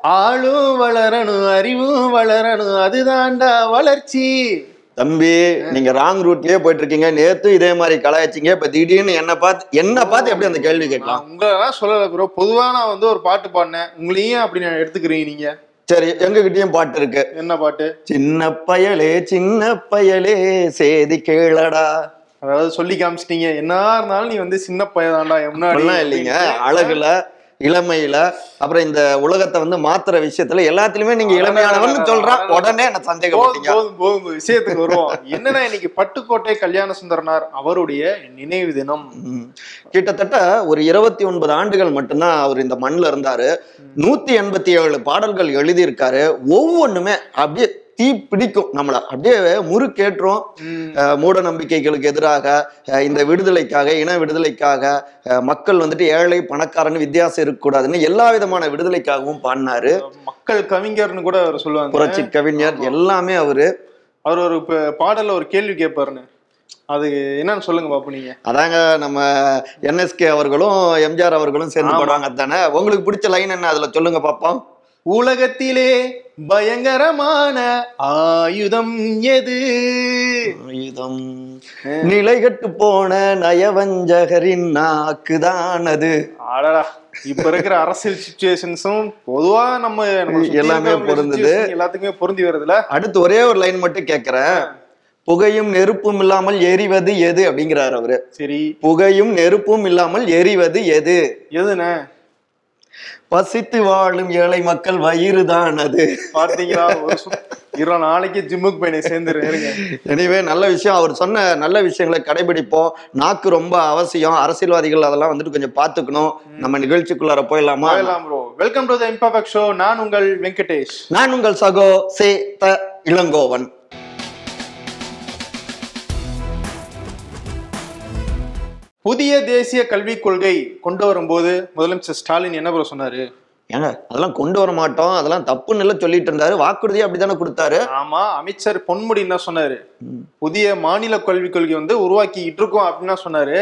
ஆளும் வளரணும் அறிவும் வளரணும் அதுதான்டா வளர்ச்சி. தம்பி நீங்க ராங் ரூட்லயே போயிட்டு இருக்கீங்க நேத்து இதே மாதிரி கலாய்ச்சிங்க. இப்ப திடீர்னு என்ன பார்த்து என்ன பார்த்து எப்படி அந்த கேள்வி கேட்கலாம்? உங்களெல்லாம் சொல்லல ப்ரோ பொதுவா நான் வந்து ஒரு பாட்டு பாடினேன். உங்களையும் அப்படி நான் எடுத்துக்கிறீங்க நீங்க. சரி எங்க கிட்டயும் பாட்டு இருக்கு. என்ன பாட்டு? சின்ன பயலே சின்ன பயலே சேதி கேளடா. அதாவது சொல்லி காமிச்சிட்டீங்க. என்ன இருந்தாலும் நீ வந்து சின்ன பையதான்டா அப்படிலாம் இல்லைங்க. அழகுல இளமையில அப்புறம் இந்த உலகத்தை வந்து மாத்துற விஷயத்துல எல்லாத்துலயுமே நீங்க இளமையானவன் சொல்றா உடனே என்ன சந்தேகப்பட்டீங்க போதும் போதும் விஷயத்துக்கு வருவோம். என்னன்னா இன்னைக்கு பட்டுக்கோட்டை கல்யாண சுந்தரனார் அவருடைய நினைவு தினம். கிட்டத்தட்ட ஒரு இருபத்தி ஒன்பது ஆண்டுகள் மட்டும்தான் அவர் இந்த மண்ணில் இருந்தாரு. நூத்தி எண்பத்தி ஏழு பாடல்கள் எழுதியிருக்காரு. ஒவ்வொன்றுமே அப்படியே தீ பிடிக்கும். நம்மள அப்படியே முறுக்கேற்றும் மூட நம்பிக்கைகளுக்கு எதிராக இந்த விடுதலைக்காக இன விடுதலைக்காக மக்கள் வந்துட்டு ஏழை பணக்காரன்னு வித்தியாசம் இருக்கக்கூடாதுன்னு எல்லா விதமான விடுதலைக்காகவும் பாடினாரு. மக்கள் கவிஞர்னு கூட அவர் சொல்லுவாங்க. புரட்சி கவிஞர் எல்லாமே அவரு. அவர் ஒரு பாடல்ல ஒரு கேள்வி கேட்பாருன்னு. அது என்னன்னு சொல்லுங்க பாப்பு நீங்க. அதாங்க நம்ம என்எஸ்கே அவர்களும் எம்ஜிஆர் அவர்களும் சேர்ந்து. பாடுவாங்க தானே? உங்களுக்கு பிடிச்ச லைன் என்ன? அதுல சொல்லுங்க பாப்போம். உலகத்திலே பயங்கரமான ஆயுதம் எது? ஆயுதம். நிலைகட்டு போன நயவஞ்சகரின் நாக்குதான் அது. அடடா இப்ப இருக்கிற அரசியல் சுச்சுவேஷன்ஸும் பொதுவா நம்ம எல்லாமே பொருந்துது. எல்லாத்துக்குமே பொருந்தி வருதுல? அடுத்து ஒரே ஒரு லைன் மட்டும் கேக்குறேன். புகையும் நெருப்பும் இல்லாமல் எரிவது எது அப்படிங்கிறாரு அவரு. சரி. புகையும் நெருப்பும் இல்லாமல் எரிவது எது? எதுண்ணே பசித்து வாழும் ஏழை மக்கள் வயிறுதான் அது பார்த்தீங்களா ஒரு சு- இரு நாளைக்கு ஜிம்முக்கு போய் சேர்ந்துரு இருங்க. எனவே நல்ல விஷயம். அவர் சொன்ன நல்ல விஷயங்களை கடைபிடிப்போம். நாக்கு ரொம்ப அவசியம். அரசியல்வாதிகள் அதெல்லாம் வந்துட்டு கொஞ்சம் பார்த்துக்கணும் நம்ம நிகழ்ச்சிக்குள்ளார போயிடலாமா? Bro welcome to the imperfect show நான் உங்கள் வெங்கடேஷ். நான் உங்கள் சகோ சே த இளங்கோவன். புதிய தேசிய கல்விக் கொள்கை கொண்டு வரும்போது முதலமைச்சர் ஸ்டாலின் என்ன ப்ரோ சொன்னாரு? ஏங்க அதெல்லாம் கொண்டு வர மாட்டோம். அதெல்லாம் தப்புன்னு எல்லாம் சொல்லிட்டு இருந்தாரு. வாக்குறுதி அப்படித்தானே கொடுத்தாரு. ஆமா அமைச்சர் பொன்முடி என்ன சொன்னாரு? புதிய மாநில கல்விக் கொள்கை வந்து உருவாக்கிட்டு இருக்கோம் அப்படின்னு சொன்னாரு.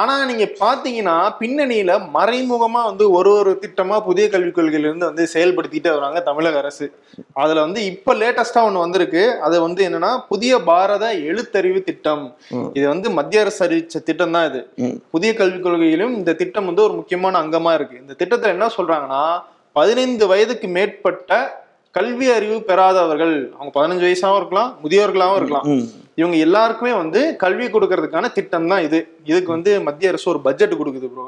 ஆனா நீங்க பாத்தீங்கன்னா பின்னணியில மறைமுகமா வந்து ஒரு ஒரு திட்டமா புதிய கல்விக் கொள்கையில இருந்து வந்து செயல்படுத்திட்டு வராங்க தமிழக அரசு. அதுல வந்து இப்ப லேட்டஸ்டா ஒண்ணு வந்திருக்கு. அது வந்து என்னன்னா புதிய பாரத எழுத்தறிவு திட்டம். இது வந்து மத்திய அரசு அறிவிச்ச திட்டம் தான் இது. புதிய கல்விக் கொள்கையிலும் இந்த திட்டம் வந்து ஒரு முக்கியமான அங்கமா இருக்கு. இந்த திட்டத்துல என்ன சொல்றாங்கன்னா பதினைந்து வயதுக்கு மேற்பட்ட கல்வி அறிவு பெறாதவர்கள் அவங்க பதினஞ்சு வயசாவும் இருக்கலாம் முதியோர்களாவும் இருக்கலாம். இவங்க எல்லாருக்குமே வந்து கல்வி கொடுக்கறதுக்கான திட்டம் தான் இது. இதுக்கு வந்து மத்திய அரசு ஒரு பட்ஜெட் கொடுக்குது ப்ரோ.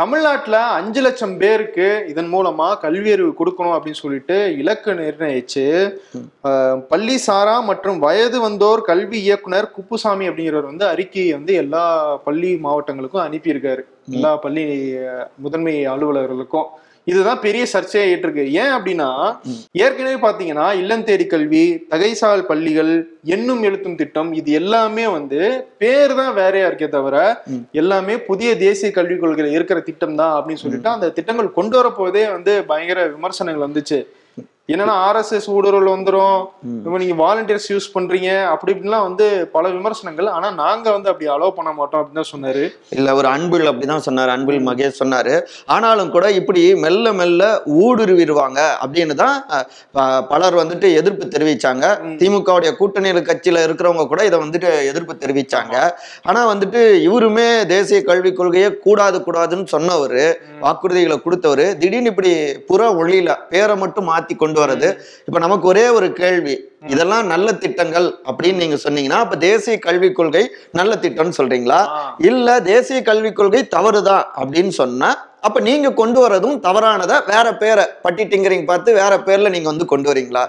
தமிழ்நாட்டுல அஞ்சு லட்சம் பேருக்கு இதன் மூலமா கல்வி அறிவு கொடுக்கணும் அப்படின்னு சொல்லிட்டு இலக்கு நிர்ணயிச்சு பள்ளி சாரா மற்றும் வயது வந்தோர் கல்வி இயக்குனர் குப்புசாமி அப்படிங்கிறவர் வந்து அறிக்கையை வந்து எல்லா பள்ளி மாவட்டங்களுக்கும் அனுப்பியிருக்காரு. எல்லா பள்ளி முதன்மை அலுவலர்களுக்கும். இதுதான் பெரிய சர்ச்சையா ஏற்றிருக்கு. ஏன் அப்படின்னா ஏற்கனவே பாத்தீங்கன்னா இல்லம் தேடி கல்வி தகைசால் பள்ளிகள் எண்ணும் எழுத்தும் திட்டம் இது எல்லாமே வந்து பேர் தான் வேறையா இருக்கே தவிர. எல்லாமே புதிய தேசிய கல்விக் கொள்கையில இருக்கிற திட்டம் தான் அப்படின்னு சொல்லிட்டு அந்த திட்டங்கள் கொண்டு வரப்போதே வந்து பயங்கர விமர்சனங்கள் வந்துச்சு. என்னன்னா ஆர்எஸ்எஸ் ஊடுருவல் வந்துரும். ம். இப்ப நீங்க வாலண்டியர்ஸ் யூஸ் பண்றீங்க. அப்படி இப்படிலாம் வந்து பல விமர்சனங்கள். ஆனா நாங்க வந்து அப்படி அலோவ் பண்ண மாட்டோம் அப்படின்னு தான் சொன்னாரு. இல்ல ஒரு அன்பில் அப்படிதான் சொன்னாரு. அன்பில் மகேஷ் சொன்னாரு. ஆனாலும் கூட இப்படி மெல்ல மெல்ல ஊடுருவிடுவாங்க அப்படின்னு தான் பலர் வந்துட்டு எதிர்ப்பு தெரிவிச்சாங்க. திமுகவுடைய கூட்டணி கட்சியில இருக்கிறவங்க கூட இதை வந்துட்டு எதிர்ப்பு தெரிவிச்சாங்க. ஆனா வந்துட்டு இவருமே தேசிய கல்விக் கொள்கையை கூடாது கூடாதுன்னு சொன்னவர் வாக்குறுதிகளை கொடுத்தவர் திடீர்னு இப்படி புற ஒளியில பேரை மட்டும் மாத்தி கொண்டு வர்றது இப்ப நமக்கு ஒரே ஒரு கேள்வி இதெல்லாம் நல்ல திட்டங்கள் அப்படின்னு நீங்க சொன்னீங்கன்னா அப்ப தேசிய கல்விக் கொள்கை நல்ல திட்டம்னு சொல்றீங்களா. இல்ல தேசிய கல்விக் கொள்கை தவறுதான் அப்படின்னு சொன்னா அப்ப நீங்க கொண்டு வரதும் தவறானதா வேற பேரை பட்டி டிங்கரிங் பார்த்து வேற பேர்ல நீங்க வந்து கொண்டு வரீங்களா.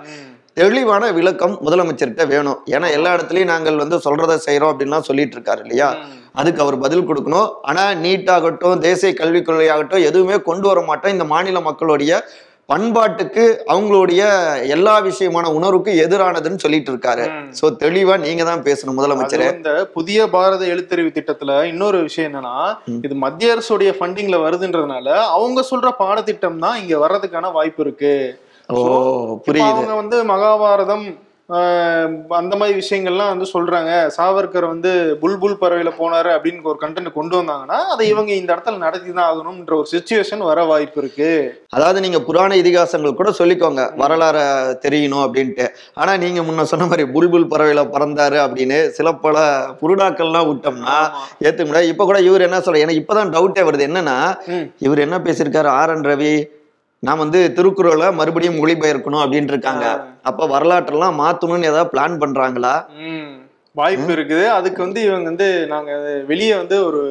தெளிவான விளக்கம் முதலமைச்சர்கிட்ட வேணும். ஏன்னா எல்லா இடத்துலயும் நாங்கள் வந்து சொல்றதை செய்யறோம் அப்படின்லாம் சொல்லிட்டு இருக்காரு இல்லையா. அதுக்கு அவர் பதில் கொடுக்கணும். ஆனா நீட் ஆகட்டும் தேசிய கல்விக் கொள்கை ஆகட்டும் எதுவுமே கொண்டு வர மாட்டோம். இந்த மாநில மக்களுடைய பண்பாட்டுக்கு அவங்களுடைய எல்லா விஷயமான உணர்வுக்கு எதிரானதுன்னு சொல்லிட்டு இருக்காரு. சோ தெளிவா நீங்க தான் பேசணும் முதலமைச்சர் இந்த புதிய பாரத எழுத்தறிவு திட்டத்துல இன்னொரு விஷயம் என்னன்னா. இது மத்திய அரசுடைய ஃபண்டிங்ல வருதுன்றதுனால அவங்க சொல்ற பாடத்திட்டம் தான் இங்க வர்றதுக்கான வாய்ப்பு இருக்கு புரியுது அவங்க வந்து மகாபாரதம் அந்த மாதிரி விஷயங்கள்லாம் வந்து சொல்றாங்க. சாவர்கர் வந்து புல்புல் பறவையில போனாரு அப்படின்னு ஒரு கண்டென்ட் கொண்டு வந்தாங்கன்னா அதை இவங்க இந்த இடத்துல நடத்தி தான் ஆகணும்ன்ற ஒரு சுச்சுவேஷன் வர வாய்ப்பு இருக்கு. அதாவது நீங்க புராண இதிகாசங்கள் கூட சொல்லிக்கோங்க. வரலாற தெரியணும் அப்படின்ட்டு. ஆனா நீங்க முன்ன சொன்ன மாதிரி புல்புல் பறவையில பறந்தாரு அப்படின்னு சில பல புருடாக்கள்லாம் விட்டோம்னா ஏத்துக்க முடியாது இப்ப கூட இவர் என்ன சொல்ற எனக்கு இப்பதான் டவுட்டே வருது. என்னன்னா. இவர் என்ன பேசியிருக்காரு? ஆர் என் ரவி நான் வந்து திருக்குறளை மறுபடியும் மொழிபெயர்க்கணும் அப்படின்னு இருக்காங்க அப்ப வரலாற்றெல்லாம் மாத்தணும்னு ஏதாவது பிளான் பண்றாங்களா? வாய்ப்பு இருக்குது. அதுக்கு வந்து இவங்க வந்து நாங்க வெளியே வந்து ஒரு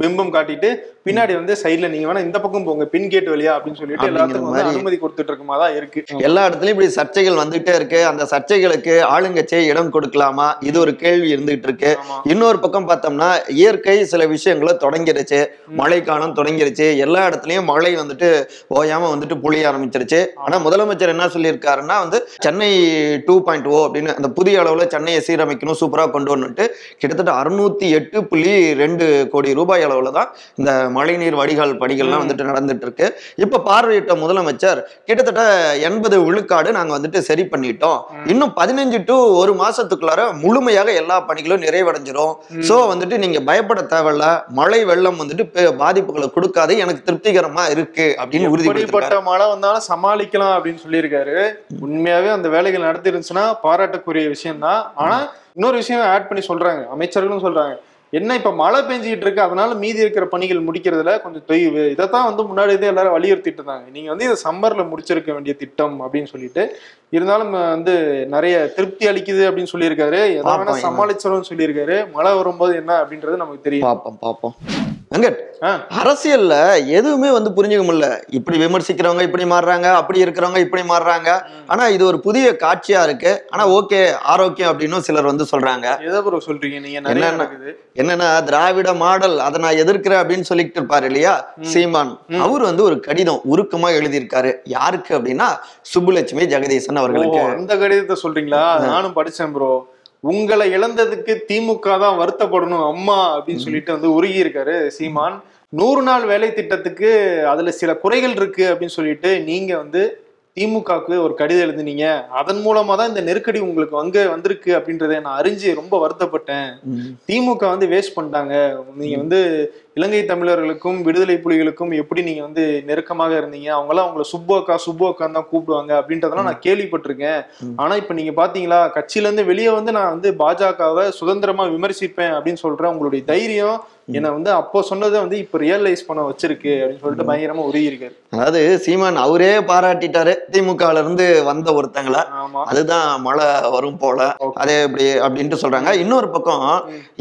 பிம்பம் காட்டிட்டு பின்னாடி வந்து சைடுல நீங்க வேணா இந்த பக்கம் போங்க பின் கேட் வழியா அப்படின்னு சொல்லிட்டு எல்லாத்துக்கும் வந்து. அனுமதி கொடுத்துட்டு இருக்குமா தான் இருக்கு. எல்லா இடத்துலயும் இப்படி சர்ச்சைகள் வந்துகிட்டே இருக்கு. அந்த சர்ச்சைகளுக்கு ஆளுங்கட்சியை இடம் கொடுக்கலாமா? இது ஒரு கேள்வி இருந்துகிட்டு இருக்கு. இன்னொரு பக்கம் பார்த்தோம்னா இயற்கை சில விஷயங்களை தொடங்கிருச்சு. மழைக்காலம் தொடங்கிருச்சு. எல்லா இடத்துலயும் மழை வந்துட்டு ஓயாம வந்துட்டு பொழிய ஆரம்பிச்சிருச்சு. ஆனா முதலமைச்சர் என்ன சொல்லியிருக்காருன்னா வந்து சென்னை டூ பாயிண்ட் ஓ அப்படின்னு அந்த புதிய அளவுல சென்னையை சீரமைக்கணும் சூப்பரா கொண்டு வரணும்ட்டு கிட்டத்தட்ட அறுநூத்தி எட்டு புள்ளி ரெண்டு கோடி ரூபாய் அளவுல தான் இந்த மழைநீர் வடிகால் பணிகள்லாம் வந்துட்டு நடந்துட்டு இருக்கு இப்ப பார்வையிட்ட முதலமைச்சர் கிட்டத்தட்ட எண்பது விழுக்காடு நாங்க வந்துட்டு சரி பண்ணிட்டோம். இன்னும் பதினஞ்சு டு ஒரு மாசத்துக்குள்ளார முழுமையாக எல்லா பணிகளும் நிறைவடைஞ்சிரும். சோ வந்துட்டு நீங்க பயப்பட தேவையில்ல. மழை வெள்ளம் வந்துட்டு பாதிப்புகளை கொடுக்காது. எனக்கு திருப்திகரமா இருக்கு அப்படின்னு எப்படிப்பட்ட மழை வந்தாலும் சமாளிக்கலாம் அப்படின்னு சொல்லியிருக்காரு. உண்மையாவே அந்த வேலைகள் நடத்தி இருந்துச்சுன்னா பாராட்டக்கூடிய விஷயம் தான் ஆனா இன்னொரு விஷயம் ஆட் பண்ணி சொல்றாங்க. அமைச்சர்களும் சொல்றாங்க. என்ன இப்ப மழை பெஞ்சிட்டு இருக்கு? அதனால மீதி இருக்கிற பணிகள் முடிக்கிறதுல கொஞ்சம் தொய்வு. இதைத்தான் வந்து முன்னாடி இருந்தே எல்லாரும் வலியுறுத்திட்டு இருந்தாங்க. நீங்க வந்து இதை சம்மர்ல முடிச்சிருக்க வேண்டிய திட்டம் அப்படின்னு சொல்லிட்டு இருந்தாலும் வந்து நிறைய திருப்தி அளிக்குது அப்படின்னு சொல்லியிருக்காரு. எதை வேணா பாப்போம் என்ன. சமாளிச்சிடும் சொல்லியிருக்காரு. மழை வரும்போது என்ன அப்படின்றது நமக்கு தெரியும். பாப்போம் பாப்போம். வெங்கட். அரசியல்ல எதுவுமே வந்து புரிஞ்சுக்க முடியல. இப்படி விமர்சிக்கிறவங்க இப்படி மாறுறாங்க அப்படி இருக்கிறவங்க இப்படி மாறுறாங்க. ஆனா இது ஒரு புதிய காட்சியா இருக்கு. ஆனா ஓகே ஆரோக்கியம் அப்படின்னு சிலர் வந்து சொல்றாங்க. சொல்றீங்க? நீங்க என்னென்ன? என்னன்னா திராவிட மாடல் அதை நான் எதிர்க்கிறேன் அப்படின்னு சொல்லிட்டு இருப்பாரு இல்லையா? சீமான். அவர் வந்து ஒரு கடிதம் உருக்கமா எழுதியிருக்காரு. யாருக்கு அப்படின்னா சுப்புலட்சுமி ஜெகதீசன் அவர்களுக்கு. அந்த கடிதத்தை சொல்றீங்களா? நானும் படிச்சேன் ப்ரோ உங்களை இழந்ததுக்கு திமுக தான் வருத்தப்படணும் அம்மா அப்படின்னு சொல்லிட்டு வந்து உருகி இருக்காரு சீமான். நூறு நாள் வேலை திட்டத்துக்கு அதுல சில குறைகள் இருக்கு அப்படின்னு சொல்லிட்டு நீங்க வந்து திமுகவுக்கு ஒரு கடிதம் எழுதுனீங்க. அதன் மூலமா தான் இந்த நெருக்கடி உங்களுக்கு அங்க வந்திருக்கு அப்படின்றத நான் அறிஞ்சு ரொம்ப வருத்தப்பட்டேன். திமுக வந்து வேஸ்ட் பண்ணிட்டாங்க. நீங்க வந்து இலங்கை தமிழர்களுக்கும் விடுதலை புலிகளுக்கும் எப்படி நீங்க வந்து நெருக்கமாக இருந்தீங்க? அவங்களாம் உங்களை சுப்பு அக்கா சுப்பு அக்கான்னு தான் கூப்பிடுவாங்க அப்படின்றதெல்லாம் நான் கேள்விப்பட்டிருக்கேன். ஆனா இப்ப நீங்க பாத்தீங்களா கட்சியில இருந்து வெளியே வந்து நான் வந்து பாஜகவை சுதந்திரமா விமர்சிப்பேன் அப்படின்னு சொல்றேன் உங்களுடைய தைரியம் என்னை வந்து அப்போ சொன்னதை வந்து இப்ப ரியலைஸ் பண்ண வச்சிருக்கு அப்படின்னு சொல்லிட்டு பயங்கரமா உருகி இருக்காரு அதாவது சீமான் அவரே பாராட்டிட்டாரு. திமுகல இருந்து வந்த ஒருத்தங்கள. அதுதான் மழை வரும் போல. அதே இப்படி அப்படின்ட்டு சொல்றாங்க. இன்னொரு பக்கம்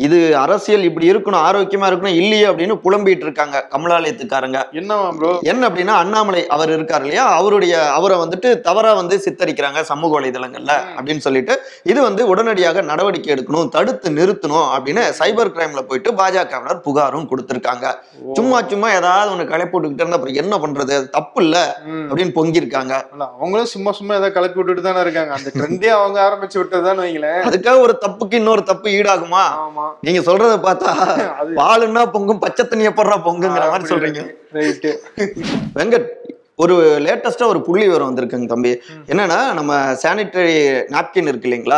இது அரசியல் இப்படி இருக்கணும் ஆரோக்கியமா இருக்கணும் இல்லையே அப்படின்னு புலம்பிட்டு இருக்காங்க கமலாலயத்துக்காரங்க. என்னவா ப்ரோ என்ன அப்படின்னா அண்ணாமலை அவர் இருக்கார் இல்லையா? அவருடைய அவரை வந்துட்டு தவறா வந்து சித்தரிக்கிறாங்க சமூக வலைதளங்கள்ல அப்படின்னு சொல்லிட்டு. இது வந்து உடனடியாக நடவடிக்கை எடுக்கணும் தடுத்து நிறுத்தணும் அப்படின்னு சைபர் கிரைம்ல போயிட்டு பாஜகவினர் புகாரும் கொடுத்திருக்காங்க. சும்மா சும்மா ஏதாவது ஒண்ணு களை போட்டுக்கிட்டு இருந்தா அப்புறம் என்ன பண்றது? தப்பு இல்ல அப்படின்னு பொங்கியிருக்காங்க. அவங்களும் சும்மா சும்மா ஏதாவது கலப்பி விட்டுட்டு தானே இருக்காங்க. அந்த ட்ரெண்டே அவங்க ஆரம்பிச்சு விட்டதுதான் வைங்களேன். அதுக்காக ஒரு தப்புக்கு இன்னொரு தப்பு ஈடாகுமா? நீங்க சொல்றத பார்த்தா பாலுன்னா பொங்கும் பச்சை தண்ணிய போடுறா பொங்குங்கிற மாதிரி சொல்றீங்க. வெங்கட் ஒரு லேட்டஸ்டா ஒரு புள்ளி விவரம் வந்திருக்குங்க தம்பி. என்னன்னா நம்ம சானிட்டரி நாப்கின் இருக்கு இல்லைங்களா?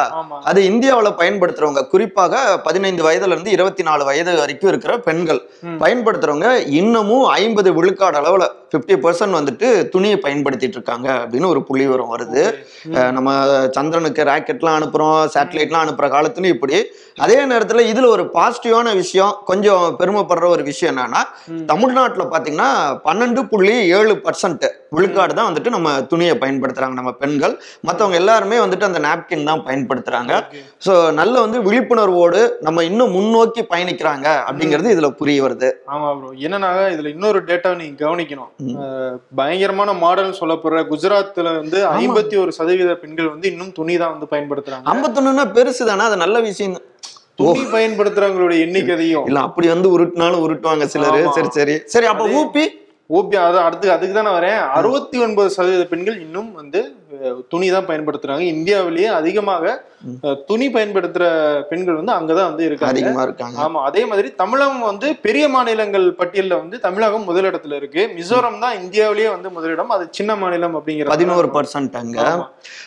அது இந்தியாவுல பயன்படுத்துறவங்க குறிப்பாக பதினைந்து வயதுல இருந்து இருபத்தி நாலு வயது வரைக்கும் இருக்கிற பெண்கள். பயன்படுத்துறவங்க இன்னமும் ஐம்பது விழுக்காடு அளவுல 50% பர்சன்ட் வந்துட்டு துணியை பயன்படுத்திட்டு இருக்காங்க அப்படின்னு ஒரு புள்ளி விவரம் வருது. நம்ம சந்திரனுக்கு ராக்கெட்லாம் அனுப்புறோம் சேட்டலைட்லாம் அனுப்புற காலத்துலயும் இப்படி. அதே நேரத்துல இதுல ஒரு பாசிட்டிவான விஷயம் கொஞ்சம் பெருமைப்படுற ஒரு விஷயம் என்னன்னா தமிழ்நாட்டுல பாத்தீங்கன்னா பன்னெண்டு புள்ளி ஏழு பர்சன்ட் விழுக்காடு தான் வந்துட்டு நம்ம துணியை பயன்படுத்துறாங்க நம்ம பெண்கள். மத்தவங்க எல்லாருமே வந்துட்டு அந்த நாப்கின் தான் பயன்படுத்துறாங்க. ஸோ நல்ல வந்து விழிப்புணர்வோடு நம்ம இன்னும் முன்னோக்கி பயணிக்கிறாங்க அப்படிங்கிறது இதுல புரிய வருது. ஆமா ப்ரோ என்னன்னா இதுல இன்னொரு டேட்டா நீங்க கவனிக்கணும். பயங்கரமான மாடல் சொல்லப்படுற குஜராத்ல வந்து ஐம்பத்தி ஒரு சதவீத பெண்கள் வந்து இன்னும் துணி தான் வந்து பயன்படுத்துறாங்க. ஐம்பத்தொன்னுன்னா பெருசு தானே அது நல்ல விஷயம். துணி பயன்படுத்துறவங்களுடைய எண்ணிக்கை அதிகம் இல்ல அப்படி வந்து உருட்டினாலும் உருட்டுவாங்க சிலரு. சரி சரி. சரி அப்ப ஊப்பி ஓபி அது அடுத்து அதுக்கு தானே வரேன். அறுபத்தி ஒன்பது சதவீத பெண்கள் இன்னும் வந்து துணி தான் பயன்படுத்துறாங்க. இந்தியாவிலேயே அதிகமாக துணி பயன்படுத்துற பெண்கள் வந்து அங்கதான் வந்து இருக்காங்க. அதிகமா இருக்காங்க. ஆமா அதே மாதிரி தமிழகம் வந்து பெரிய மாநிலங்கள் பட்டியல்ல வந்து தமிழகம் முதலிடத்துல இருக்கு. மிசோரம் தான் இந்தியாவிலேயே வந்து முதலிடம் அது சின்ன மாநிலம் அப்படிங்கிற பதினோரு பர்சன்ட் அங்க.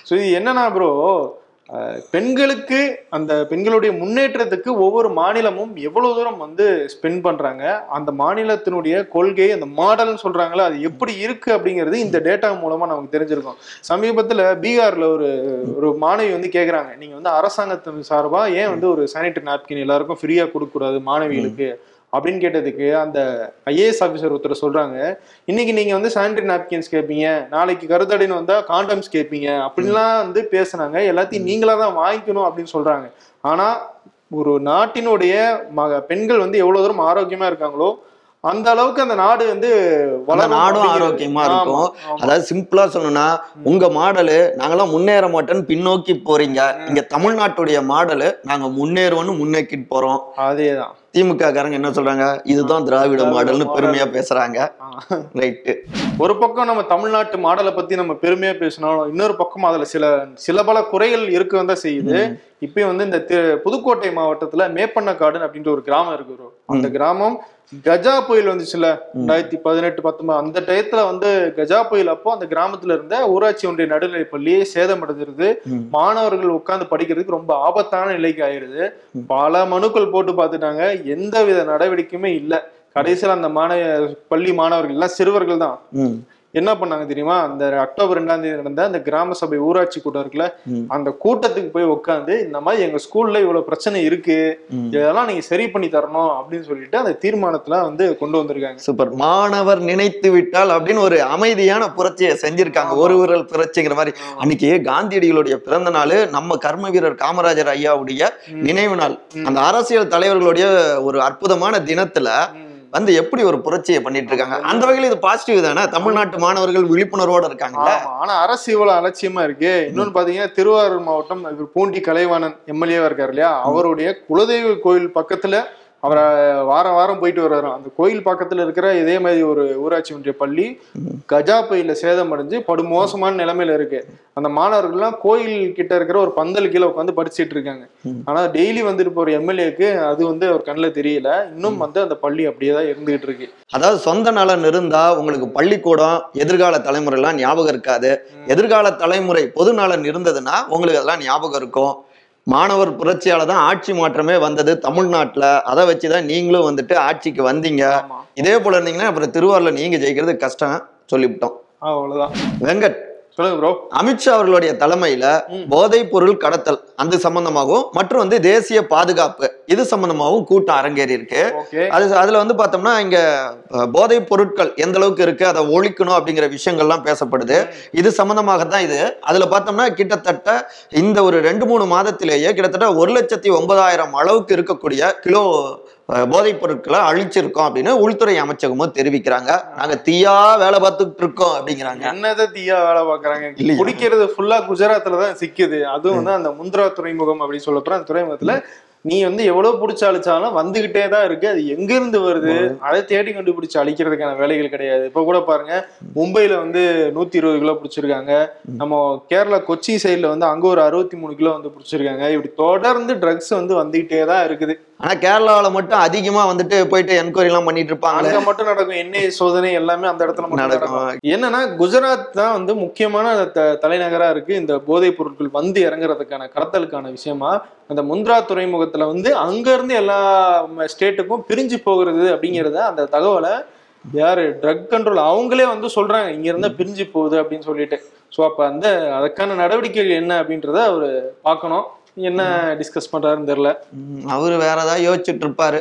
ஸோ இது என்னன்னா ப்ரோ பெண்களுக்கு அந்த பெண்களுடைய முன்னேற்றத்துக்கு ஒவ்வொரு மாநிலமும் எவ்வளவு தூரம் வந்து ஸ்பெண்ட் பண்றாங்க அந்த மாநிலத்தினுடைய கொள்கை அந்த மாடல்னு சொல்றாங்களே அது எப்படி இருக்கு அப்படிங்கிறது இந்த டேட்டா மூலமா நமக்கு தெரிஞ்சிருக்கும். சமீபத்துல பீகார்ல ஒரு ஒரு மாணவி வந்து கேக்குறாங்க நீங்க வந்து அரசாங்கத்தின் சார்பா ஏன் வந்து ஒரு சானிட்டரி நாப்கின் எல்லாருக்கும் ஃப்ரீயா கொடுக்க கூடாது மாணவிகளுக்கு? அப்படின்னு கேட்டதுக்கு அந்த ஐஏஎஸ் ஆஃபீஸர் ஒருத்தர் சொல்றாங்க இன்னைக்கு நீங்க வந்து சானிட்டரி நாப்கின்ஸ் கேட்பீங்க நாளைக்கு கருத்தடைன்னு வந்தா காண்டம்ஸ் கேட்பீங்க அப்படின்லாம் வந்து பேசுனாங்க. எல்லாத்தையும் நீங்களா தான் வாங்கிக்கணும் அப்படின்னு சொல்றாங்க. ஆனா ஒரு நாட்டினுடைய மக பெண்கள் வந்து எவ்வளவு தூரம் ஆரோக்கியமா இருக்காங்களோ அந்த அளவுக்கு அந்த நாடு வந்து நாடும். ஆரோக்கியமா இருக்கும். அதாவது சிம்பிளா சொல்லணும்னா உங்க மாடலு நாங்கெல்லாம் முன்னேற மாட்டோம்னு பின்னோக்கி போறீங்க. இங்க தமிழ்நாட்டுடைய மாடலு நாங்க முன்னேறுவோம்னு முன்னேக்கிட்டு போறோம். அதேதான். திமுக காரங்க என்ன சொல்றாங்க? இதுதான் திராவிட மாடல்னு மாடல். பெருமையா பேசுறாங்க. ரைட்டு. ஒரு பக்கம் நம்ம தமிழ்நாட்டு மாடலை பத்தி நம்ம பெருமையா பேசினாலும் இன்னொரு பக்கம் அதுல சில சில பல குறைகள் இருக்க தான் செய்யுது. இப்பயும் வந்து இந்த புதுக்கோட்டை மாவட்டத்துல மேப்பண்ணக்காடுன்னு அப்படின்ற ஒரு கிராமம் இருக்கு. அந்த கிராமம் கஜா புயல் வந்துச்சுல ரெண்டாயிரத்தி பதினெட்டு பத்தொன்பது அந்த டயத்துல வந்து கஜா புயல் அப்போ அந்த கிராமத்துல இருந்த ஊராட்சி ஒன்றிய நடுநிலைப் பள்ளி சேதமடைஞ்சிருது ம். மாணவர்கள் உட்கார்ந்து படிக்கிறதுக்கு ரொம்ப ஆபத்தான நிலைக்கு ஆயிருது. பல மனுக்கள் போட்டு பார்த்துட்டாங்க. எந்த வித நடவடிக்கையுமே இல்லை. கடைசியில் அந்த மாணவ பள்ளி மாணவர்கள் எல்லாம் சிறுவர்கள் தான் என்ன பண்ணாங்க தெரியுமா? அந்த அக்டோபர் ரெண்டாம் தேதி நடந்த அந்த கிராம சபை ஊராட்சி கூட்டம் இருக்குல்ல. அந்த கூட்டத்துக்கு போய் உட்காந்து இந்த மாதிரி எங்க ஸ்கூல்ல இவ்வளவு பிரச்சனை இருக்கு. இதெல்லாம் நீங்க சரி பண்ணி தரணும் அப்படின்னு சொல்லிட்டு அந்த தீர்மானத்துல வந்து கொண்டு வந்திருக்காங்க. சூப்பர். மாணவர் நினைத்து விட்டால் அப்படின்னு ஒரு அமைதியான புரட்சியை செஞ்சிருக்காங்க. ஒரு விரல் புரட்சிங்கிற மாதிரி. அன்னைக்கு காந்தியடிகளுடைய பிறந்த நாள் நம்ம கர்ம வீரர் காமராஜர் ஐயாவுடைய நினைவு நாள். அந்த அரசியல் தலைவர்களுடைய ஒரு அற்புதமான தினத்துல. வந்து எப்படி ஒரு புரட்சியை பண்ணிட்டு இருக்காங்க அந்த வகையில் இது பாசிட்டிவ் தானே? தமிழ்நாட்டு மாணவர்கள் விழிப்புணர்வோட இருக்காங்கல்ல ஆமா. ஆனா அரசு இவ்வளவு அலட்சியமா இருக்கு. இன்னொன்னு பாத்தீங்கன்னா திருவாரூர் மாவட்டம் பூண்டி கலைவாணன் எம்எல்ஏவா இருக்காரு இல்லையா? அவருடைய குலதெய்வ கோயில் பக்கத்துல அவரை வாரம் வாரம் போயிட்டு வர்றாராம் அந்த கோயில் பக்கத்துல இருக்கிற இதே மாதிரி ஒரு ஊராட்சி ஒன்றிய பள்ளி கஜா புயல்ல சேதமடைஞ்சு படுமோசமான நிலைமையில இருக்கு. அந்த மாணவர்கள்லாம் கோயில் கிட்ட இருக்கிற ஒரு பந்தல் கீழே உட்காந்து படிச்சிட்டு இருக்காங்க. ஆனா டெய்லி வந்துட்டு போற எம்எல்ஏக்கு அது வந்து அவர் கண்ணில் தெரியல. இன்னும் வந்து அந்த பள்ளி அப்படியே தான் இருந்துகிட்டு இருக்கு. அதாவது சொந்த நலன் இருந்தா உங்களுக்கு பள்ளிக்கூடம் எதிர்கால தலைமுறை எல்லாம் ஞாபகம் இருக்காது. எதிர்கால தலைமுறை பொது நலன் இருந்ததுன்னா உங்களுக்கு அதெல்லாம் ஞாபகம் இருக்கும். மாணவர் புரட்சியால தான் ஆட்சி மாற்றமே வந்தது தமிழ்நாட்டுல. அதை வச்சுதான் நீங்களும் வந்துட்டு ஆட்சிக்கு வந்தீங்க. இதே போல இருந்தீங்கன்னா அப்புறம் திருவாரூர்ல நீங்க ஜெயிக்கிறது கஷ்டம் சொல்லிவிட்டோம். அவ்வளவுதான். வெங்கட் சொல்லுங்க ப்ரோ அமித்ஷா அவர்களுடைய தலைமையில போதைப் பொருள் கடத்தல் அது சம்பந்தமாகவும் மற்றும் வந்து தேசிய பாதுகாப்பு இது சம்பந்தமாகவும் கூட்டம் அரங்கேறி இருக்கு. அது அதுல வந்து பார்த்தோம்னா இங்க போதைப் பொருட்கள் எந்த அளவுக்கு இருக்கு அதை ஒழிக்கணும் அப்படிங்கிற விஷயங்கள்லாம் பேசப்படுது. இது சம்பந்தமாக தான் இது. அதுல பார்த்தோம்னா கிட்டத்தட்ட இந்த ஒரு ரெண்டு மூணு மாதத்திலேயே கிட்டத்தட்ட ஒரு லட்சத்தி ஒன்பதாயிரம் அளவுக்கு இருக்கக்கூடிய கிலோ போதைப் பொருட்களை அழிச்சிருக்கோம் அப்படின்னு உள்துறை அமைச்சகமும் தெரிவிக்கிறாங்க. நாங்க தீயா வேலை பார்த்துட்டு இருக்கோம் அப்படிங்கிறாங்க. என்னதை தீயா வேலை பாக்குறாங்க? குடிக்கிறது ஃபுல்லா குஜராத்ல தான் சிக்குது. அதுவும் வந்து அந்த முந்திரா துறைமுகம் அப்படின்னு சொல்லப்போற அந்த துறைமுகத்துல நீ வந்து எவ்வளவு பிடிச்சு அழிச்சாலும் வந்துகிட்டே தான் இருக்கு. அது எங்க இருந்து வருது அதை தேடி கண்டுபிடிச்சு அழிக்கிறதுக்கான வேலைகள் கிடையாது. இப்ப கூட பாருங்க மும்பைல வந்து நூத்தி இருபது கிலோ பிடிச்சிருக்காங்க. நம்ம கேரளா கொச்சி சைடுல வந்து அங்க ஒரு அறுபத்தி மூணு கிலோ வந்து பிடிச்சிருக்காங்க. இப்படி தொடர்ந்து ட்ரக்ஸ் வந்து வந்துகிட்டே தான் இருக்குது. ஆனா கேரளாவுல மட்டும் அதிகமா வந்துட்டு போயிட்டு என்கொயரி எல்லாம் பண்ணிட்டு இருப்பாங்களே அங்க மட்டும் நடக்கும். எண்ணெய் சோதனை எல்லாமே அந்த இடத்துல மட்டும் நடக்கும். என்னன்னா குஜராத் தான் வந்து முக்கியமான தலைநகரா இருக்கு. இந்த போதைப் பொருட்கள் வந்து இறங்குறதுக்கான கடத்தலுக்கான விஷயமா அந்த முந்த்ரா துறைமுகத்துல வந்து அங்க இருந்து எல்லா ஸ்டேட்டுக்கும் பிரிஞ்சு போகிறது அப்படிங்கறத அந்த தகவலை யாரு ட்ரக் கண்ட்ரோல் அவங்களே வந்து சொல்றாங்க. இங்க இருந்தா பிரிஞ்சு போகுது அப்படின்னு சொல்லிட்டு. ஸோ அப்ப அந்த அதுக்கான நடவடிக்கைகள் என்ன அப்படின்றத அவர் பார்க்கணும். என்ன டிஸ்கஸ் பண்றாருன்னு தெரியல. அவரு வேற ஏதாவது யோசிச்சுட்டு இருப்பாரு.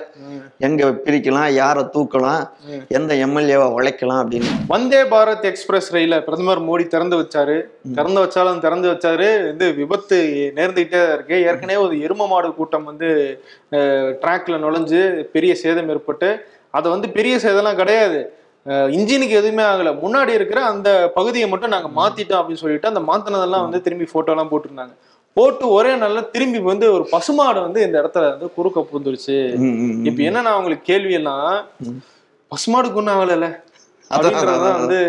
எங்க பிரிக்கலாம் யாரை தூக்கலாம் எந்த எம்எல்ஏவை உழைக்கலாம் அப்படின்னு. வந்தே பாரத் எக்ஸ்பிரஸ் ரயில பிரதமர் மோடி திறந்து வச்சாரு. திறந்து வச்சாலும் திறந்து வச்சாரு. வந்து விபத்து நேர்ந்துகிட்டே இருக்கு. ஏற்கனவே ஒரு எரும மாடு கூட்டம் வந்து ட்ராக்ல நுழைஞ்சு பெரிய சேதம் ஏற்பட்டு அது வந்து பெரிய சேதம்லாம் கிடையாது. இன்ஜினுக்கு எதுவுமே ஆகல. முன்னாடி இருக்கிற அந்த பகுதியை மட்டும் நாங்க மாத்திட்டோம் அப்படின்னு சொல்லிட்டு அந்த மாத்தினதெல்லாம் வந்து திரும்பி போட்டோ எல்லாம் போட்டிருந்தாங்க. போட்டு ஒரே நாள்ல திரும்பி வந்து ஒரு பசுமாடு வந்து இந்த இடத்துல வந்து குறுக்க புந்துருச்சு. இப்ப என்னன்னா அவங்களுக்கு கேள்வி எல்லாம் பசுமாடுக்கு ஒன்றும் வந்து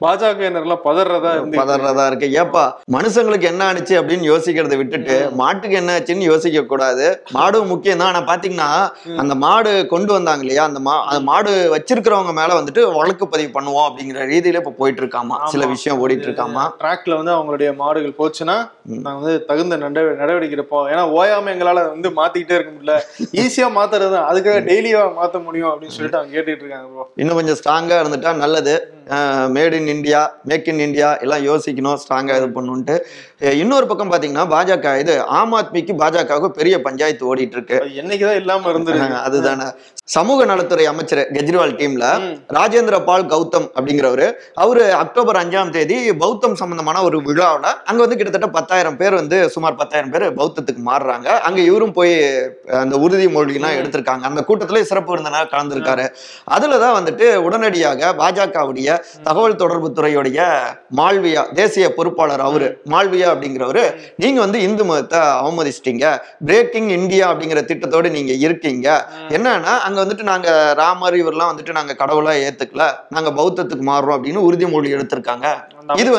பாஜகவினர்லாம் பதறதா பதறதா இருக்கு. ஏப்பா மனுஷங்களுக்கு என்ன ஆனிச்சு அப்படின்னு யோசிக்கிறதை விட்டுட்டு மாட்டுக்கு என்ன ஆச்சுன்னு யோசிக்க கூடாது. மாடும் முக்கியம் தான். ஆனா பாத்தீங்கன்னா அந்த மாடு கொண்டு வந்தாங்க இல்லையா? அந்த மா அந்த மாடு வச்சிருக்கிறவங்க மேல வந்துட்டு வழக்கு பதிவு பண்ணுவோம் அப்படிங்கிற ரீதியில இப்ப போயிட்டு இருக்காமா சில. விஷயம் ஓடிட்டு இருக்காமா ட்ராக்ல வந்து அவங்களுடைய மாடுகள் போச்சுன்னா நாங்க வந்து தகுந்த நடவ- நடவடிக்கை எடுப்போம் ஏன்னா ஓயாம எங்களால வந்து மாத்திக்கிட்டே இருக்க முடியல. ஈஸியா மாத்துறது அதுக்காக டெய்லியா மாத்த முடியும் அப்படின்னு சொல்லிட்டு அவங்க கேட்டுட்டு இருக்காங்க இன்னும் கொஞ்சம் ஸ்ட்ராங்காக இருந்துட்டா நல்லது. Made in India make in India எல்லாம் யோசிக்கணும் ஸ்ட்ராங்காக இது பண்ணுன்ட்டு இன்னொரு பக்கம் பாத்தீங்கன்னா பாஜக இது ஆம் ஆத்மிக்கு பாஜகவுக்கு பெரிய பஞ்சாயத்து ஓடிட்டு இருக்கு என்னைக்குதான் இல்லாம இருந்துருக்கு. அஹ் அதுதானே. சமூக நலத்துறை அமைச்சர் கெஜ்ரிவால் டீம்ல. ராஜேந்திர பால் கௌதம் அப்படிங்கிறவரு அவரு அக்டோபர் அஞ்சாம் தேதி பௌத்தம் சம்பந்தமான ஒரு விழாவில் அங்க வந்து கிட்டத்தட்ட பத்தாயிரம் பேர் வந்து சுமார் பத்தாயிரம் பேர் பௌத்தத்துக்கு மாறுறாங்க. அங்க இவரும் போய் அந்த உறுதிமொழிலாம் எடுத்திருக்காங்க. அந்த கூட்டத்துல சிறப்பு விருந்தினர் கலந்துருக்காரு. அதுலதான் வந்துட்டு உடனடியாக பாஜகவுடைய தகவல் தொடர்பு துறையுடைய மால்வியா தேசிய பொறுப்பாளர் அவரு மால்வியா அப்படிங்கிறவரு நீங்க வந்து இந்து மதத்தை அவமதிச்சிட்டீங்க. பிரேக்கிங் இந்தியா அப்படிங்கிற திட்டத்தோடு நீங்க இருக்கீங்க. என்னன்னா அங்க வந்துட்டு நாங்க ராமர் இவரெல்லாம் வந்துட்டு நாங்க கடவுளா ஏத்துக்கல. நாங்க பௌத்தத்துக்கு மாறுறோம் அப்படின்னு உறுதிமொழி எடுத்திருக்காங்க. இது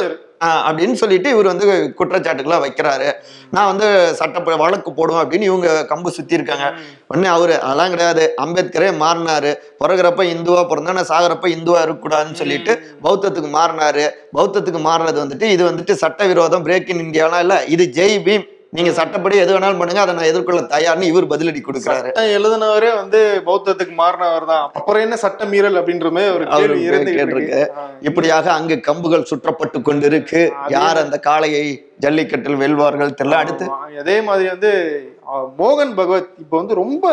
அப்படின்னு சொல்லிட்டு இவர் வந்து குற்றச்சாட்டுகளை வைக்கிறாரு. நான் வந்து சட்ட வழக்கு போடுவேன் அப்படின்னு இவங்க கம்பு சுத்தி இருக்காங்க. உடனே அவரு அதெல்லாம் கிடையாது. அம்பேத்கரே மாறினாரு. பிறகுறப்ப இந்துவா பிறந்தா நான் சாகுறப்ப இந்துவா இருக்கக்கூடாதுன்னு சொல்லிட்டு பௌத்தத்துக்கு மாறினாரு. பௌத்தத்துக்கு மாறினது வந்துட்டு இது வந்துட்டு சட்டவிரோதம் பிரேக் இன் இந்தியாலாம் இல்ல. இது ஜெய் பீம் நீங்க சட்டப்படி எது வேணாலும் பண்ணுங்க அதை நான் எதிர்கொள்ள தயார்னு இவர் பதிலடி கொடுக்குறாரு. சட்டம் எழுதினவரே வந்து பௌத்தத்துக்கு மாறினவர் தான். அப்புறம் என்ன சட்ட மீறல் அப்படின்ற மாதிரி கேட்டிருக்கு. இப்படியாக அங்கு கம்புகள் சுற்றப்பட்டு கொண்டிருக்கு. யார் அந்த காளையை ஜல்லிக்கட்டில் வெல்வார்கள் தெரியல அடுத்து. அதே மாதிரி வந்து மோகன் பகவத் இப்போ வந்து ரொம்ப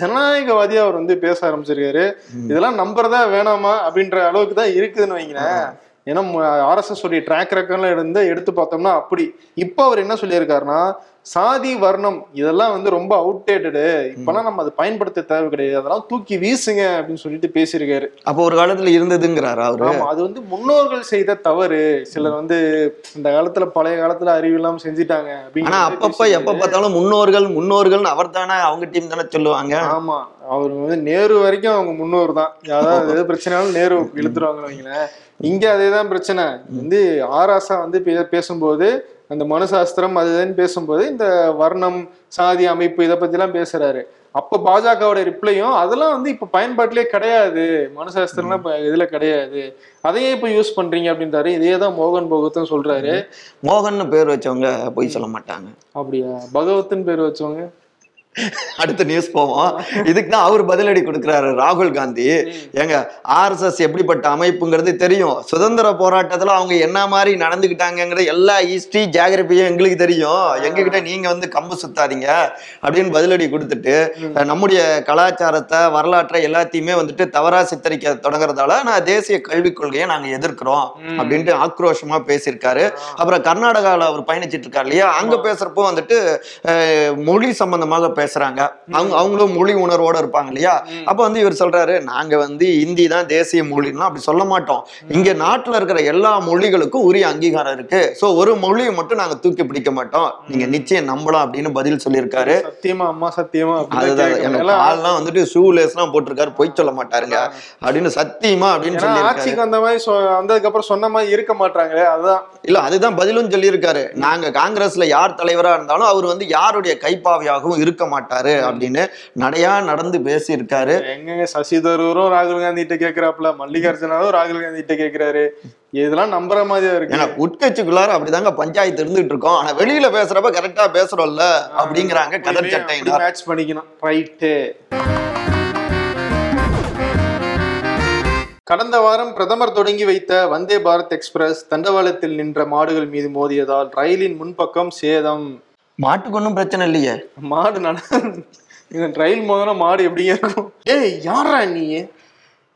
ஜனநாயகவாதியா அவர் வந்து பேச ஆரம்பிச்சிருக்காரு. இதெல்லாம் நம்புறதா வேணாமா அப்படின்ற அளவுக்கு தான் இருக்குதுன்னு வைங்களேன். ஏன்னா ஆர்எஸ்எஸ் உடைய ட்ராக் ரெக்கார்ட்லாம் இருந்து எடுத்து பார்த்தோம்னா அப்படி. இப்போ அவர் என்ன சொல்லியிருக்காருன்னா சாதி வர்ணம் இதெல்லாம் வந்து ரொம்ப அவுடேட்டடு இப்பெல்லாம் நம்ம அதை பயன்படுத்த தேவை கிடையாது. அதெல்லாம் தூக்கி வீசுங்க அப்படின்னு சொல்லிட்டு பேசியிருக்காரு. அப்போ ஒரு காலத்துல இருந்ததுங்கிறாரு அவரு? ஆமா அது வந்து முன்னோர்கள் செய்த தவறு. சிலர் வந்து இந்த காலத்துல பழைய காலத்துல அறிவு இல்லாம செஞ்சுட்டாங்க அப்படின்னு ஆனா அப்பப்ப. எப்ப பார்த்தாலும் முன்னோர்கள் முன்னோர்கள்னு அவர் தானே அவங்க டீம் தானே சொல்லுவாங்க. ஆமா அவர் வந்து நேரு வரைக்கும் அவங்க முன்னோர் தான். யாராவது எது பிரச்சனைனாலும் நேரு இழுத்துருவாங்கன்னு வைங்களேன். இங்க அதேதான் பிரச்சனை. வந்து ஆராசா வந்து பேசும்போது அந்த மனுசாஸ்திரம் அது இதுன்னு பேசும்போது இந்த வர்ணம் சாதி அமைப்பு இதை பத்தி எல்லாம் பேசுறாரு. அப்ப பாஜகவோட ரிப்ளையும் அதெல்லாம் வந்து இப்ப பயன்பாட்டிலே கிடையாது. மனுசாஸ்திரம்லாம் இதுல கிடையாது. அதையே இப்ப யூஸ் பண்றீங்க அப்படின்றாரு. இதே தான் மோகன் பகவத்தும் சொல்றாரு. மோகன்னு பேர் வச்சவங்க பொய் சொல்ல மாட்டாங்க. அப்படியா? பகவத்துன்னு பேர் வச்சவங்க? அடுத்த நியூஸ் போவோம். இதுக்கு தான் அவர் பதிலடி கொடுக்குறாரு ராகுல் காந்தி. ஏங்க ஆர்எஸ்எஸ் எப்படிப்பட்ட அமைப்புங்கிறது தெரியும். சுதந்திர போராட்டத்துல அவங்க என்ன மாதிரி நடந்துக்கிட்டாங்கங்கிற எல்லா ஹிஸ்டரி ஜியாகிரபியும் எங்களுக்கு தெரியும். எங்ககிட்ட நீங்க வந்து கம்பு சுத்தாதீங்க அப்படின்னு பதிலடி கொடுத்துட்டு நம்முடைய கலாச்சாரத்தை வரலாற்றை எல்லாத்தையுமே வந்துட்டு தவறா சித்தரிக்க தொடங்குறதால நான் தேசிய கல்விக் கொள்கையை நாங்க எதிர்க்கிறோம் அப்படின்ட்டு ஆக்ரோஷமா பேசியிருக்காரு. அப்புறம் கர்நாடகாவில் அவர் பயணிச்சிட்டு இருக்காரு இல்லையா? அங்க பேசுறப்போ வந்துட்டு மொழி சம்பந்தமாக பேசுறாங்க. அவங்க அவங்களும் மொழி உணர்வோட இருப்பாங்க இல்லையா? அப்ப வந்து இவர் சொல்றாரு நாங்க வந்து இந்தி தான் தேசிய மொழின்னா அப்படி சொல்ல மாட்டோம். இங்க நாட்டுல இருக்கிற எல்லா மொழிகளுக்கும் உரிய அங்கீகாரம் இருக்கு. சோ ஒரு மொழியை மட்டும் நாங்க தூக்கி பிடிக்க மாட்டோம். நீங்க நிச்சயம் நம்பலாம் அப்படின்னு பதில் சொல்லியிருக்காரு. சத்தியமா அம்மா சத்தியமா அதுதான் கால்லாம் வந்துட்டு ஷூலேஸ் எல்லாம் போட்டிருக்காரு பொய் சொல்ல மாட்டாருங்க. அப்படின்னு சத்தியமா அப்படின்னு சொல்லியிருக்காரு. ஆட்சிக்கு வந்த மாதிரி வந்ததுக்கு அப்புறம் சொன்ன மாதிரி இருக்க மாட்டாங்களே அதுதான். இல்ல அதுதான் பதிலும் சொல்லியிருக்காரு. நாங்க காங்கிரஸ்ல யார் தலைவரா இருந்தாலும் அவர் வந்து யாருடைய கைப்பாவையாகவும் இருக்க மாட்டாரு அப்படின்னு நடையா நடந்து பேசியிருக்காரு. எங்கங்க சசி தரூரும் ராகுல் காந்தி கிட்ட கேக்குறாப்ல மல்லிகார்ஜுனாவும் ராகுல் காந்தி கிட்ட கேக்குறாரு. இதெல்லாம் நம்புற மாதிரியா இருக்கு. ஏன்னா உட்கட்சிக்குள்ளார அப்படிதாங்க பஞ்சாயத்து இருந்துட்டு இருக்கோம். ஆனா வெளியில பேசுறப்ப கரெக்டா பேசுறோம்ல அப்படிங்கிறாங்க கதர் சட்டையினர் மேட்ச் பண்ணிக்கணும். ரைட்டு கடந்த வாரம் பிரதமர் தொடங்கி வைத்த வந்தே பாரத் எக்ஸ்பிரஸ் தண்டவாளத்தில் நின்ற மாடுகள் மீது மோதியதால் ரயிலின் முன்பக்கம் சேதம். மாட்டுக்கு ஒன்றும் பிரச்சனை இல்லையே. மாடு நட இந்த ரயில் மோதனா மாடு எப்படிங்க இருக்கும்? ஏய் யாரா நீ?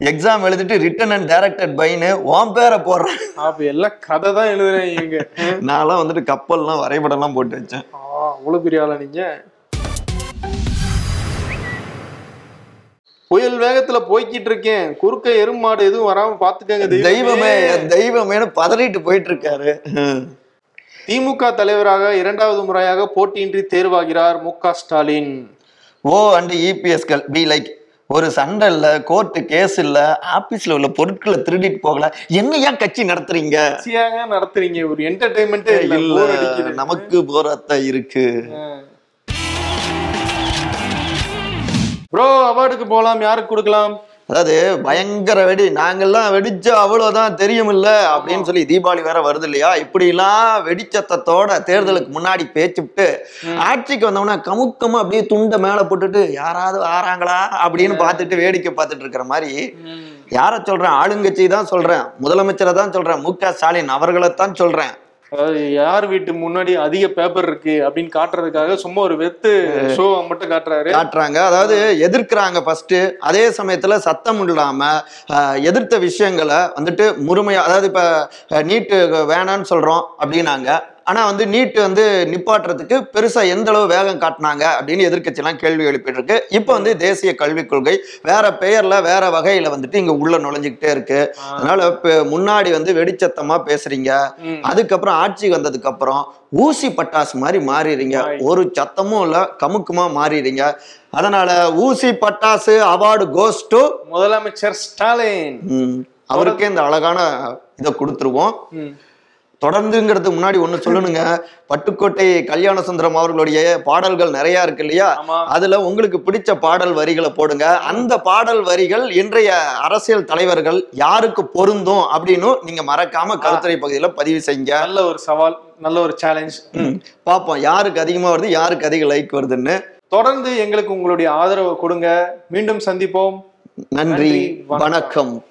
எக்ஸாம் எழுதிட்டு ரிட்டன் அண்ட் டைரக்டட் பைன்னு உன் பேரை போடுறேன். அப்ப எல்லாம் கதை தான் எழுதுறேன் இங்க நான்லாம் வந்துட்டு கப்பல்லாம் வரைபடம்லாம் போட்டு வச்சேன். ஆ, அவ்வளவு பெரிய ஆளா நீங்க? புயல் வேகத்துல போய்கிட்டு இருக்கேன். குறுக்க எருமாடு எதுவும் வராம பாத்துக்கங்க தெய்வமே. தெய்வமேனு பதறிட்டு போயிட்டு இருக்காரு. திமுக தலைவராக இரண்டாவது முறையாக போட்டியின்றி தேர்வாகிறார் மு க ஸ்டாலின். ஓ அண்ட் இபிஎஸ்கள் பி லைக் ஒரு சண்டை இல்ல கோர்ட்டு கேஸ் இல்ல ஆபீஸ்ல உள்ள பொருட்களை திருடிட்டு போகல என்ன ஏன் கட்சி நடத்துறீங்க? நடத்துறீங்க? ஒரு என்டர்டைன்மெண்ட்டே இல்ல. நமக்கு போராட்டம் இருக்கு. ப்ரோ அவார்டுக்கு போலாம் யாருக்கு கொடுக்கலாம்? அதாவது பயங்கர வெடி. நாங்கெல்லாம் வெடிச்சா அவ்வளவுதான் தெரியுமில்ல அப்படின்னு சொல்லி தீபாவளி வேற வருது இல்லையா? இப்படி எல்லாம் வெடிச்சத்தத்தோட தேர்தலுக்கு முன்னாடி பேச்சுட்டு ஆட்சிக்கு வந்தோம்னா கமுக்கமா அப்படியே துண்டை மேல போட்டுட்டு யாராவது ஆறாங்களா? அப்படின்னு பார்த்துட்டு வேடிக்கை பார்த்துட்டு இருக்கிற மாதிரி யார சொல்றேன்? ஆளுங்கட்சி தான் சொல்றேன். முதலமைச்சரை தான் சொல்றேன். மு க ஸ்டாலின் அவர்களை தான் சொல்றேன். அதாவது யார் வீட்டு முன்னாடி அதிக பேப்பர் இருக்கு அப்படின்னு காட்டுறதுக்காக சும்மா ஒரு வெத்து ஷோ மட்டும் காட்டுறாரு. காட்டுறாங்க. அதாவது எதிர்க்கிறாங்க ஃபர்ஸ்ட் அதே சமயத்துல சத்தம் இல்லாம எதிர்த்த விஷயங்களை வந்துட்டு முழுமையா அதாவது இப்ப நீட்டு வேணாம்னு சொல்றோம் அப்படின்னாங்க. ஆனா வந்து நீட் வந்து நிப்பாட்டுறதுக்கு பெருசா எந்த அளவு வேகம் காட்டினாங்க அப்படின்னு எதிர்க்கட்சியெல்லாம் கேள்வி எழுப்பிட்டு இருக்கு இப்போ வந்து தேசிய கல்விக் கொள்கை வேற பெயர்ல வேற வகையில வந்துட்டு இங்க உள்ள நுழைஞ்சுக்கிட்டே இருக்கு. அதனால முன்னாடி வந்து வெடிச்சத்தமா பேசுறீங்க. அதுக்கப்புறம் ஆட்சி வந்ததுக்கு அப்புறம் ஊசி பட்டாசு மாதிரி மாறிடுறீங்க. ஒரு சத்தமும் இல்ல கமுக்குமா மாறிடுறீங்க. அதனால ஊசி பட்டாசு அவார்டு கோஸ் டு முதலமைச்சர் ஸ்டாலின். அவருக்கே இந்த அழகான இதை கொடுத்துருவோம். ம். தொடர்ந்துங்கிறதுக்கு முன்னாடி ஒண்ணு சொல்லணுங்க. பட்டுக்கோட்டை கல்யாண சுந்தரம் அவர்களுடைய பாடல்கள் நிறைய இருக்கு இல்லையா? அதுல உங்களுக்கு பிடிச்ச பாடல் வரிகளை போடுங்க. அந்த பாடல் வரிகள் இன்றைய அரசியல் தலைவர்கள் யாருக்கு பொருந்தும் அப்படின்னு நீங்க மறக்காம கருத்துரை பகுதியில பதிவு செய்யுங்க. நல்ல ஒரு சவால் நல்ல ஒரு சேலஞ்ச் பார்ப்போம் யாருக்கு அதிகமா வருது யாருக்கு அதிக லைக் வருதுன்னு. தொடர்ந்து எங்களுக்கு உங்களுடைய ஆதரவை கொடுங்க. மீண்டும் சந்திப்போம். நன்றி. வணக்கம்.